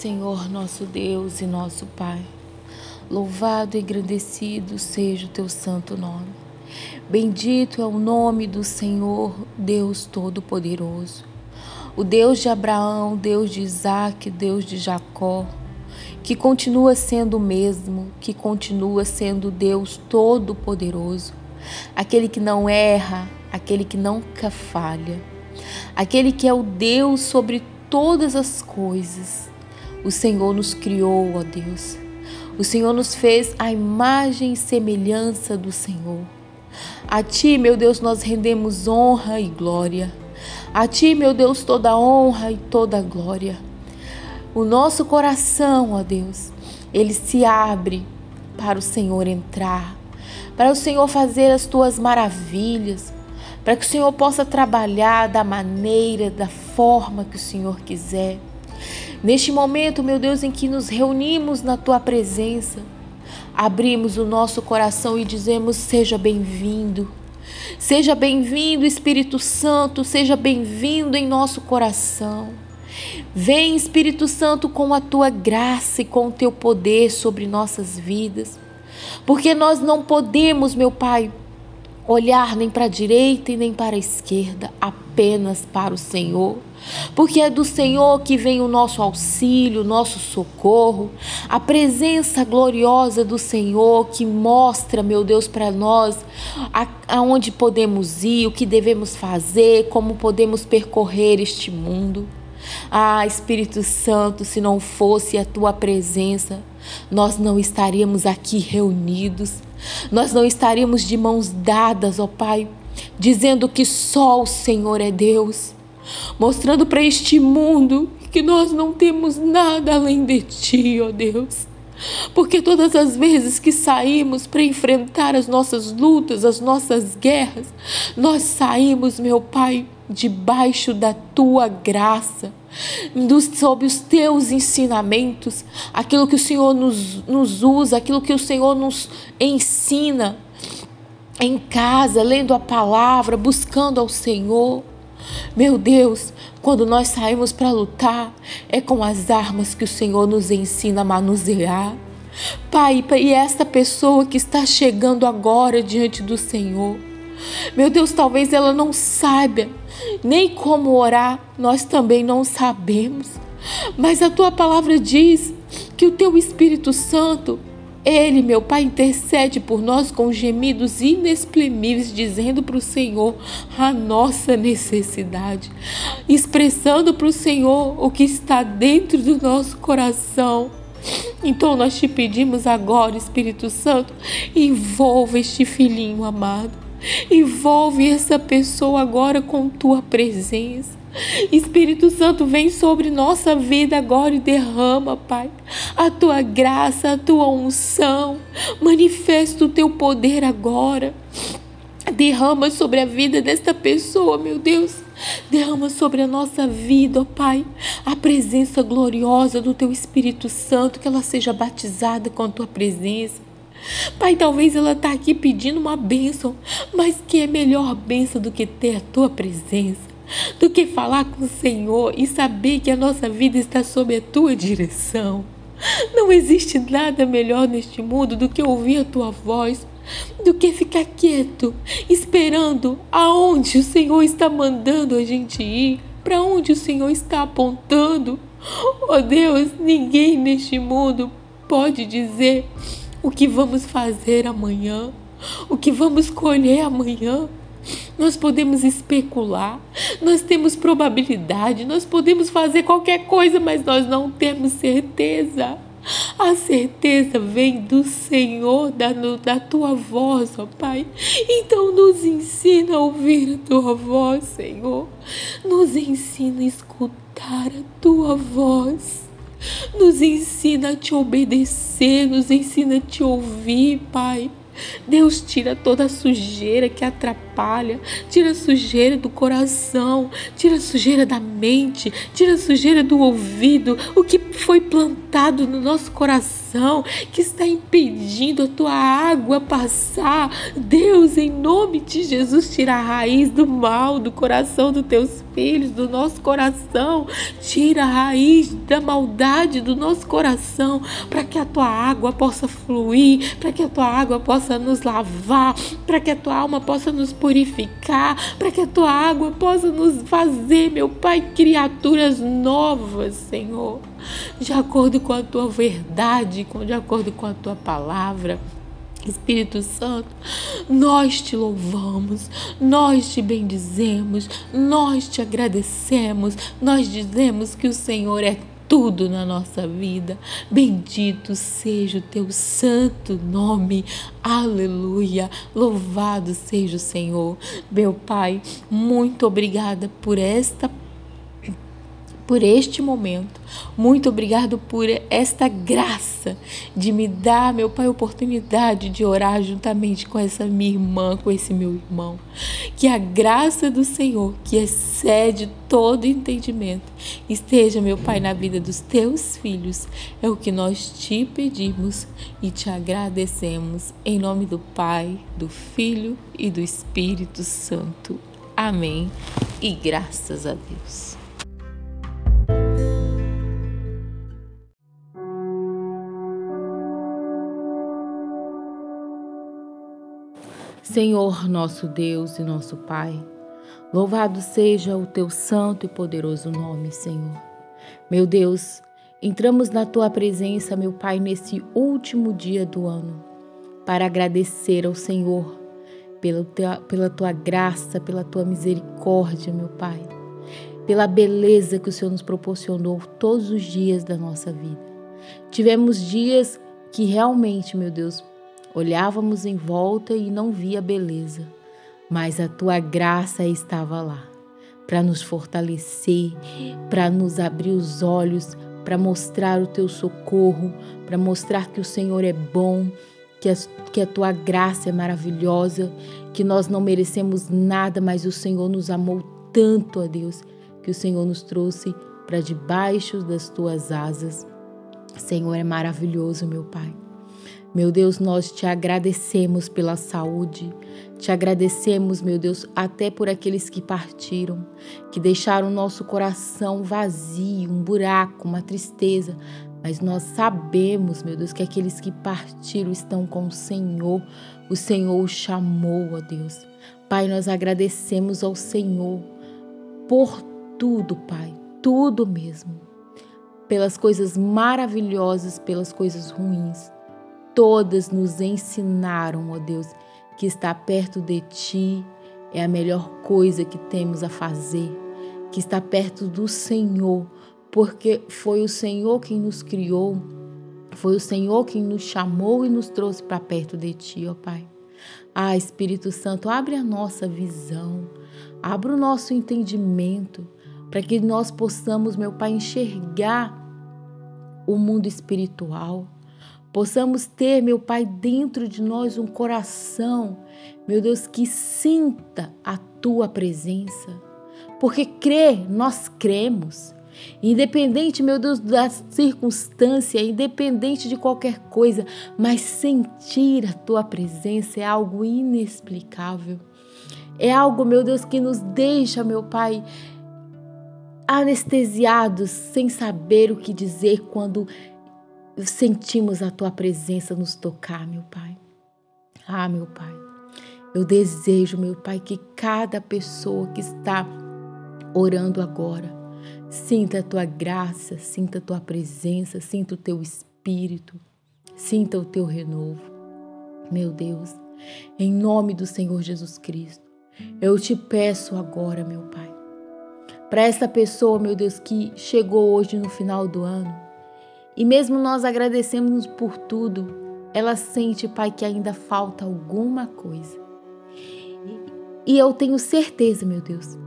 Senhor, nosso Deus e nosso Pai. Louvado e agradecido seja o teu santo nome. Bendito é o nome do Senhor, Deus Todo-Poderoso. O Deus de Abraão, Deus de Isaac, Deus de Jacó, que continua sendo o mesmo, que continua sendo Deus Todo-Poderoso, aquele que não erra, aquele que nunca falha, aquele que é o Deus sobre todas as coisas. O Senhor nos criou, ó Deus. O Senhor nos fez a imagem e semelhança do Senhor. A Ti, meu Deus, nós rendemos honra e glória. A Ti, meu Deus, toda honra e toda glória. O nosso coração, ó Deus, ele se abre para o Senhor entrar, para o Senhor fazer as tuas maravilhas, para que o Senhor possa trabalhar da maneira, da forma que o Senhor quiser. Neste momento, meu Deus, em que nos reunimos na tua presença, abrimos o nosso coração e dizemos: Seja bem-vindo. Seja bem-vindo, Espírito Santo, seja bem-vindo em nosso coração. Vem, Espírito Santo, com a tua graça e com o teu poder sobre nossas vidas. Porque nós não podemos, meu Pai, olhar nem para a direita e nem para a esquerda, para o Senhor. Porque é do Senhor que vem o nosso auxílio, o nosso socorro, a presença gloriosa do Senhor que mostra, meu Deus, para nós aonde podemos ir, o que devemos fazer, como podemos percorrer este mundo. Ah, Espírito Santo, se não fosse a tua presença, nós não estaríamos aqui reunidos, nós não estaríamos de mãos dadas, ó Pai, dizendo que só o Senhor é Deus, mostrando para este mundo que nós não temos nada além de Ti, ó Deus. Porque todas as vezes que saímos para enfrentar as nossas lutas, as nossas guerras, nós saímos, meu Pai, debaixo da tua graça, dos, sob os teus ensinamentos, aquilo que o Senhor nos, nos usa, aquilo que o Senhor nos ensina em casa, lendo a palavra, buscando ao Senhor. Meu Deus, quando nós saímos para lutar, é com as armas que o Senhor nos ensina a manusear. Pai, e esta pessoa que está chegando agora diante do Senhor, meu Deus, talvez ela não saiba nem como orar, nós também não sabemos. Mas a tua palavra diz que o teu Espírito Santo, ele, meu Pai, intercede por nós com gemidos inexprimíveis, dizendo para o Senhor a nossa necessidade, expressando para o Senhor o que está dentro do nosso coração. Então nós te pedimos agora, Espírito Santo, envolva este filhinho amado Envolve essa pessoa agora com tua presença. Espírito Santo, vem sobre nossa vida agora e derrama, Pai, a tua graça, a tua unção. Manifesta o teu poder agora. Derrama sobre a vida desta pessoa, meu Deus. Derrama sobre a nossa vida, ó Pai, a presença gloriosa do Teu Espírito Santo, que ela seja batizada com a Tua presença. Pai, talvez ela está aqui pedindo uma bênção, mas que é melhor bênção do que ter a tua presença, do que falar com o Senhor e saber que a nossa vida está sob a tua direção. Não existe nada melhor neste mundo do que ouvir a tua voz, do que ficar quieto, esperando aonde o Senhor está mandando a gente ir, para onde o Senhor está apontando. Oh Deus, ninguém neste mundo pode dizer o que vamos fazer amanhã, o que vamos colher amanhã. Nós podemos especular, nós temos probabilidade, nós podemos fazer qualquer coisa, mas nós não temos certeza. A certeza vem do Senhor, da, da tua voz, ó Pai. Então nos ensina a ouvir a tua voz, Senhor. Nos ensina a escutar a tua voz. Nos ensina a te obedecer, nos ensina a te ouvir, Pai. Deus tira toda a sujeira que atrapalha, tira a sujeira do coração, tira a sujeira da mente, tira a sujeira do ouvido, o que foi plantado no nosso coração coração que está impedindo a tua água passar. Deus, em nome de Jesus, tira a raiz do mal do coração dos teus filhos, do nosso coração. Tira a raiz da maldade do nosso coração, para que a tua água possa fluir, para que a tua água possa nos lavar, para que a tua alma possa nos purificar, para que a tua água possa nos fazer, meu Pai, criaturas novas, Senhor, de acordo com a tua verdade, de acordo com a tua palavra. Espírito Santo, nós te louvamos, nós te bendizemos, nós te agradecemos, nós dizemos que o Senhor é tudo na nossa vida. Bendito seja o teu santo nome. Aleluia. Louvado seja o Senhor. Meu Pai, muito obrigada por esta por este momento. Muito obrigado por esta graça de me dar, meu Pai, oportunidade de orar juntamente com essa minha irmã, com esse meu irmão. Que a graça do Senhor, que excede todo entendimento, esteja, meu Pai, na vida dos teus filhos. É o que nós te pedimos e te agradecemos. Em nome do Pai, do Filho e do Espírito Santo. Amém. E graças a Deus. Senhor nosso Deus e nosso Pai, louvado seja o teu santo e poderoso nome, Senhor. Meu Deus, entramos na tua presença, meu Pai, nesse último dia do ano, para agradecer ao Senhor pela tua, pela tua graça, pela tua misericórdia, meu Pai, pela beleza que o Senhor nos proporcionou todos os dias da nossa vida. Tivemos dias que realmente, meu Deus, Olhávamos em volta e não via beleza, mas a tua graça estava lá para nos fortalecer, para nos abrir os olhos, para mostrar o teu socorro, para mostrar que o Senhor é bom, que a, que a tua graça é maravilhosa, que nós não merecemos nada, mas o Senhor nos amou tanto, a Deus, que o Senhor nos trouxe para debaixo das tuas asas. Senhor é maravilhoso, meu Pai. Meu Deus, nós te agradecemos pela saúde, te agradecemos, meu Deus, até por aqueles que partiram, que deixaram nosso coração vazio, um buraco, uma tristeza. Mas nós sabemos, meu Deus, que aqueles que partiram estão com o Senhor. O Senhor os chamou, ó Deus. Pai, nós agradecemos ao Senhor por tudo, Pai, tudo mesmo. Pelas coisas maravilhosas, pelas coisas ruins todas nos ensinaram, ó Deus, que estar perto de Ti é a melhor coisa que temos a fazer, que estar perto do Senhor, porque foi o Senhor quem nos criou, foi o Senhor quem nos chamou e nos trouxe para perto de Ti, ó Pai. Ah, Espírito Santo, abre a nossa visão, abre o nosso entendimento, para que nós possamos, meu Pai, enxergar o mundo espiritual Possamos ter, meu Pai, dentro de nós um coração, meu Deus, que sinta a tua presença. Porque crer, nós cremos. Independente, meu Deus, da circunstância, independente de qualquer coisa, mas sentir a tua presença é algo inexplicável. É algo, meu Deus, que nos deixa, meu Pai, anestesiados, sem saber o que dizer quando sentimos a tua presença nos tocar, meu Pai. Ah, meu Pai, eu desejo, meu Pai, que cada pessoa que está orando agora sinta a tua graça, sinta a tua presença, sinta o teu espírito, sinta o teu renovo. Meu Deus, em nome do Senhor Jesus Cristo, eu te peço agora, meu Pai, para esta pessoa, meu Deus, que chegou hoje no final do ano, e mesmo nós agradecemos por tudo, ela sente, Pai, que ainda falta alguma coisa. E eu tenho certeza, meu Deus,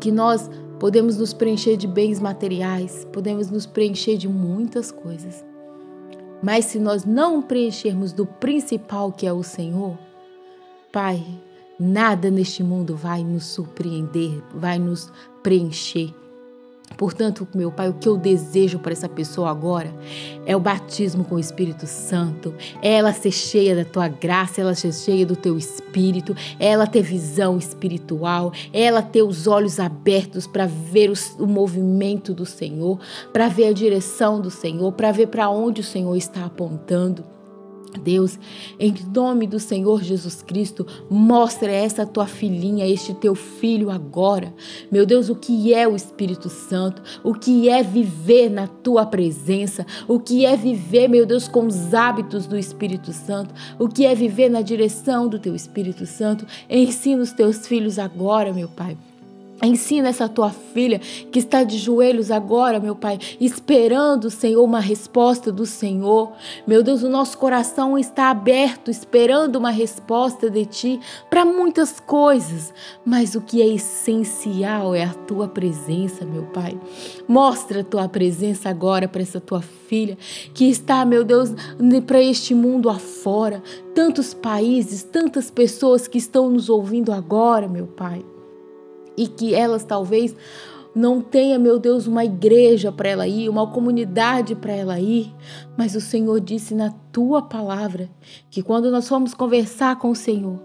que nós podemos nos preencher de bens materiais, podemos nos preencher de muitas coisas. Mas se nós não preenchermos do principal que é o Senhor, Pai, nada neste mundo vai nos surpreender, vai nos preencher. Portanto, meu Pai, o que eu desejo para essa pessoa agora é o batismo com o Espírito Santo, é ela ser cheia da tua graça, ela ser cheia do teu espírito, é ela ter visão espiritual, é ela ter os olhos abertos para ver os, o movimento do Senhor, para ver a direção do Senhor, para ver para onde o Senhor está apontando. Deus, em nome do Senhor Jesus Cristo, mostra essa tua filhinha, este teu filho agora. Meu Deus, o que é o Espírito Santo? O que é viver na tua presença? O que é viver, meu Deus, com os hábitos do Espírito Santo? O que é viver na direção do teu Espírito Santo? Ensina os teus filhos agora, meu Pai. Ensina essa tua filha que está de joelhos agora, meu Pai, esperando, Senhor, uma resposta do Senhor. Meu Deus, o nosso coração está aberto, esperando uma resposta de Ti para muitas coisas, mas o que é essencial é a Tua presença, meu Pai. Mostra a Tua presença agora para essa tua filha que está, meu Deus, para este mundo afora. Tantos países, tantas pessoas que estão nos ouvindo agora, meu Pai e que elas talvez não tenha, meu Deus, uma igreja para ela ir, uma comunidade para ela ir, mas o Senhor disse na tua palavra que quando nós formos conversar com o Senhor,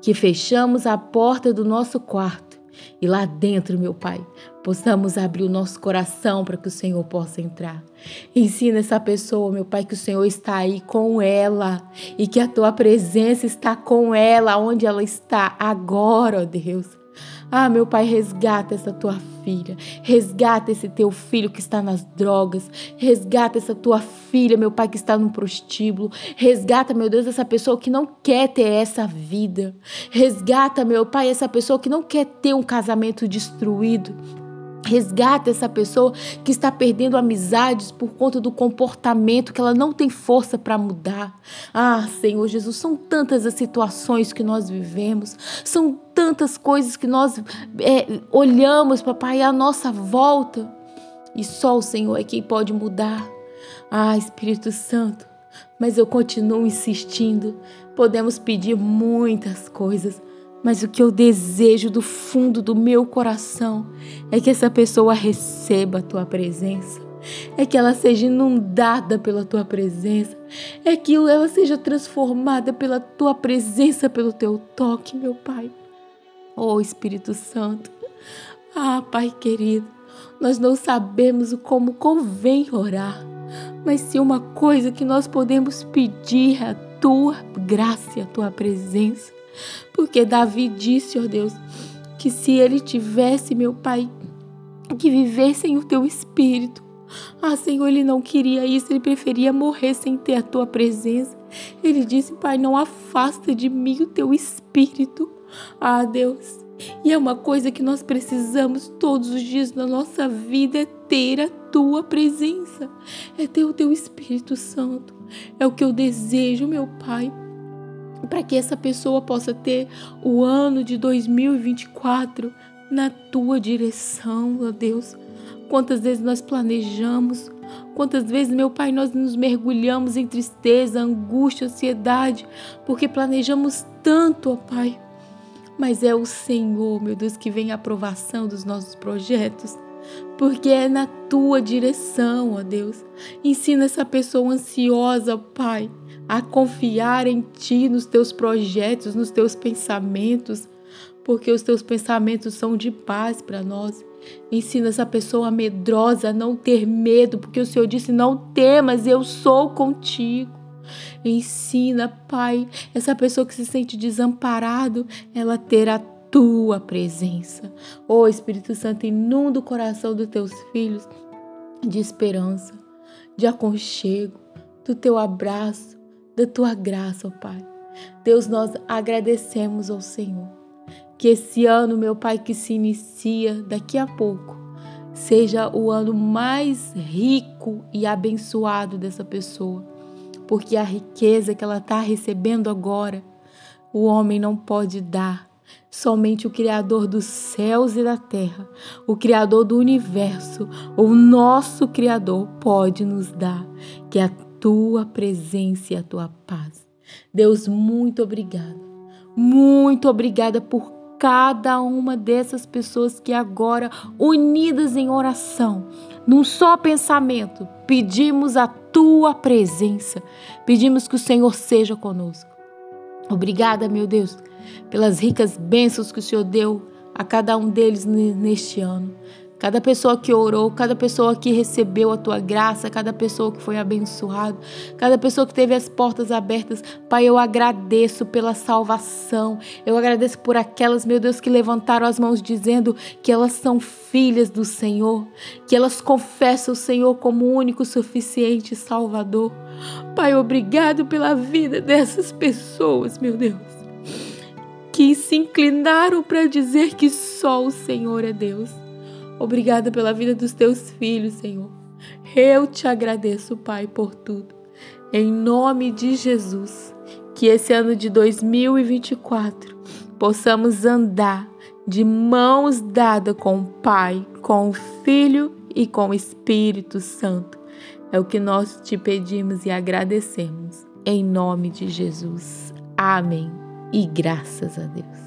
que fechamos a porta do nosso quarto e lá dentro, meu Pai, possamos abrir o nosso coração para que o Senhor possa entrar. Ensina essa pessoa, meu Pai, que o Senhor está aí com ela e que a tua presença está com ela, onde ela está agora, ó Deus. Ah, meu Pai, resgata essa tua filha. Resgata esse teu filho que está nas drogas. Resgata essa tua filha, meu Pai, que está no prostíbulo. Resgata, meu Deus, essa pessoa que não quer ter essa vida. Resgata, meu Pai, essa pessoa que não quer ter um casamento destruído. Resgata essa pessoa que está perdendo amizades por conta do comportamento que ela não tem força para mudar. Ah, Senhor Jesus, são tantas as situações que nós vivemos, são tantas coisas que nós é, olhamos, papai, à nossa volta e só o Senhor é quem pode mudar. Ah, Espírito Santo, mas eu continuo insistindo. Podemos pedir muitas coisas, mas o que eu desejo do fundo do meu coração é que essa pessoa receba a tua presença, é que ela seja inundada pela tua presença, é que ela seja transformada pela tua presença, pelo teu toque, meu Pai. Oh Espírito Santo, ah Pai querido, nós não sabemos como convém orar, mas se uma coisa que nós podemos pedir é a tua graça a tua presença. Porque Davi disse, ó Deus, que se ele tivesse, meu Pai, que viver sem o teu espírito, ah, Senhor, ele não queria isso, ele preferia morrer sem ter a tua presença. Ele disse, Pai, não afasta de mim o teu espírito. Ah, Deus. E é uma coisa que nós precisamos todos os dias na nossa vida é ter a tua presença, é ter o teu Espírito Santo. É o que eu desejo, meu Pai para que essa pessoa possa ter o ano de 2024 na tua direção, ó Deus. Quantas vezes nós planejamos, quantas vezes, meu Pai, nós nos mergulhamos em tristeza, angústia, ansiedade, porque planejamos tanto, ó Pai. Mas é o Senhor, meu Deus, que vem a aprovação dos nossos projetos porque é na tua direção, ó Deus. Ensina essa pessoa ansiosa, Pai, a confiar em Ti, nos Teus projetos, nos Teus pensamentos, porque os Teus pensamentos são de paz para nós. Ensina essa pessoa medrosa a não ter medo, porque o Senhor disse: Não temas, eu sou contigo. Ensina, Pai, essa pessoa que se sente desamparado, ela ter a tua presença. Ó oh, Espírito Santo, inunda o coração dos teus filhos de esperança, de aconchego, do teu abraço, da tua graça, ó Pai. Deus, nós agradecemos ao Senhor. Que esse ano, meu Pai, que se inicia daqui a pouco, seja o ano mais rico e abençoado dessa pessoa, porque a riqueza que ela está recebendo agora, o homem não pode dar. Somente o Criador dos céus e da terra, o Criador do universo, o nosso Criador, pode nos dar, que a tua presença e a tua paz. Deus, muito obrigada. Muito obrigada por cada uma dessas pessoas que agora, unidas em oração, num só pensamento, pedimos a tua presença, pedimos que o Senhor seja conosco. Obrigada, meu Deus, pelas ricas bênçãos que o Senhor deu a cada um deles neste ano. Cada pessoa que orou, cada pessoa que recebeu a tua graça, cada pessoa que foi abençoado, cada pessoa que teve as portas abertas. Pai, eu agradeço pela salvação. Eu agradeço por aquelas, meu Deus, que levantaram as mãos dizendo que elas são filhas do Senhor, que elas confessam o Senhor como o único, suficiente Salvador. Pai, obrigado pela vida dessas pessoas, meu Deus, que se inclinaram para dizer que só o Senhor é Deus. Obrigada pela vida dos teus filhos, Senhor. Eu te agradeço, Pai, por tudo. Em nome de Jesus, que esse ano de 2024 possamos andar de mãos dadas com o Pai, com o Filho e com o Espírito Santo. É o que nós te pedimos e agradecemos. Em nome de Jesus. Amém. E graças a Deus.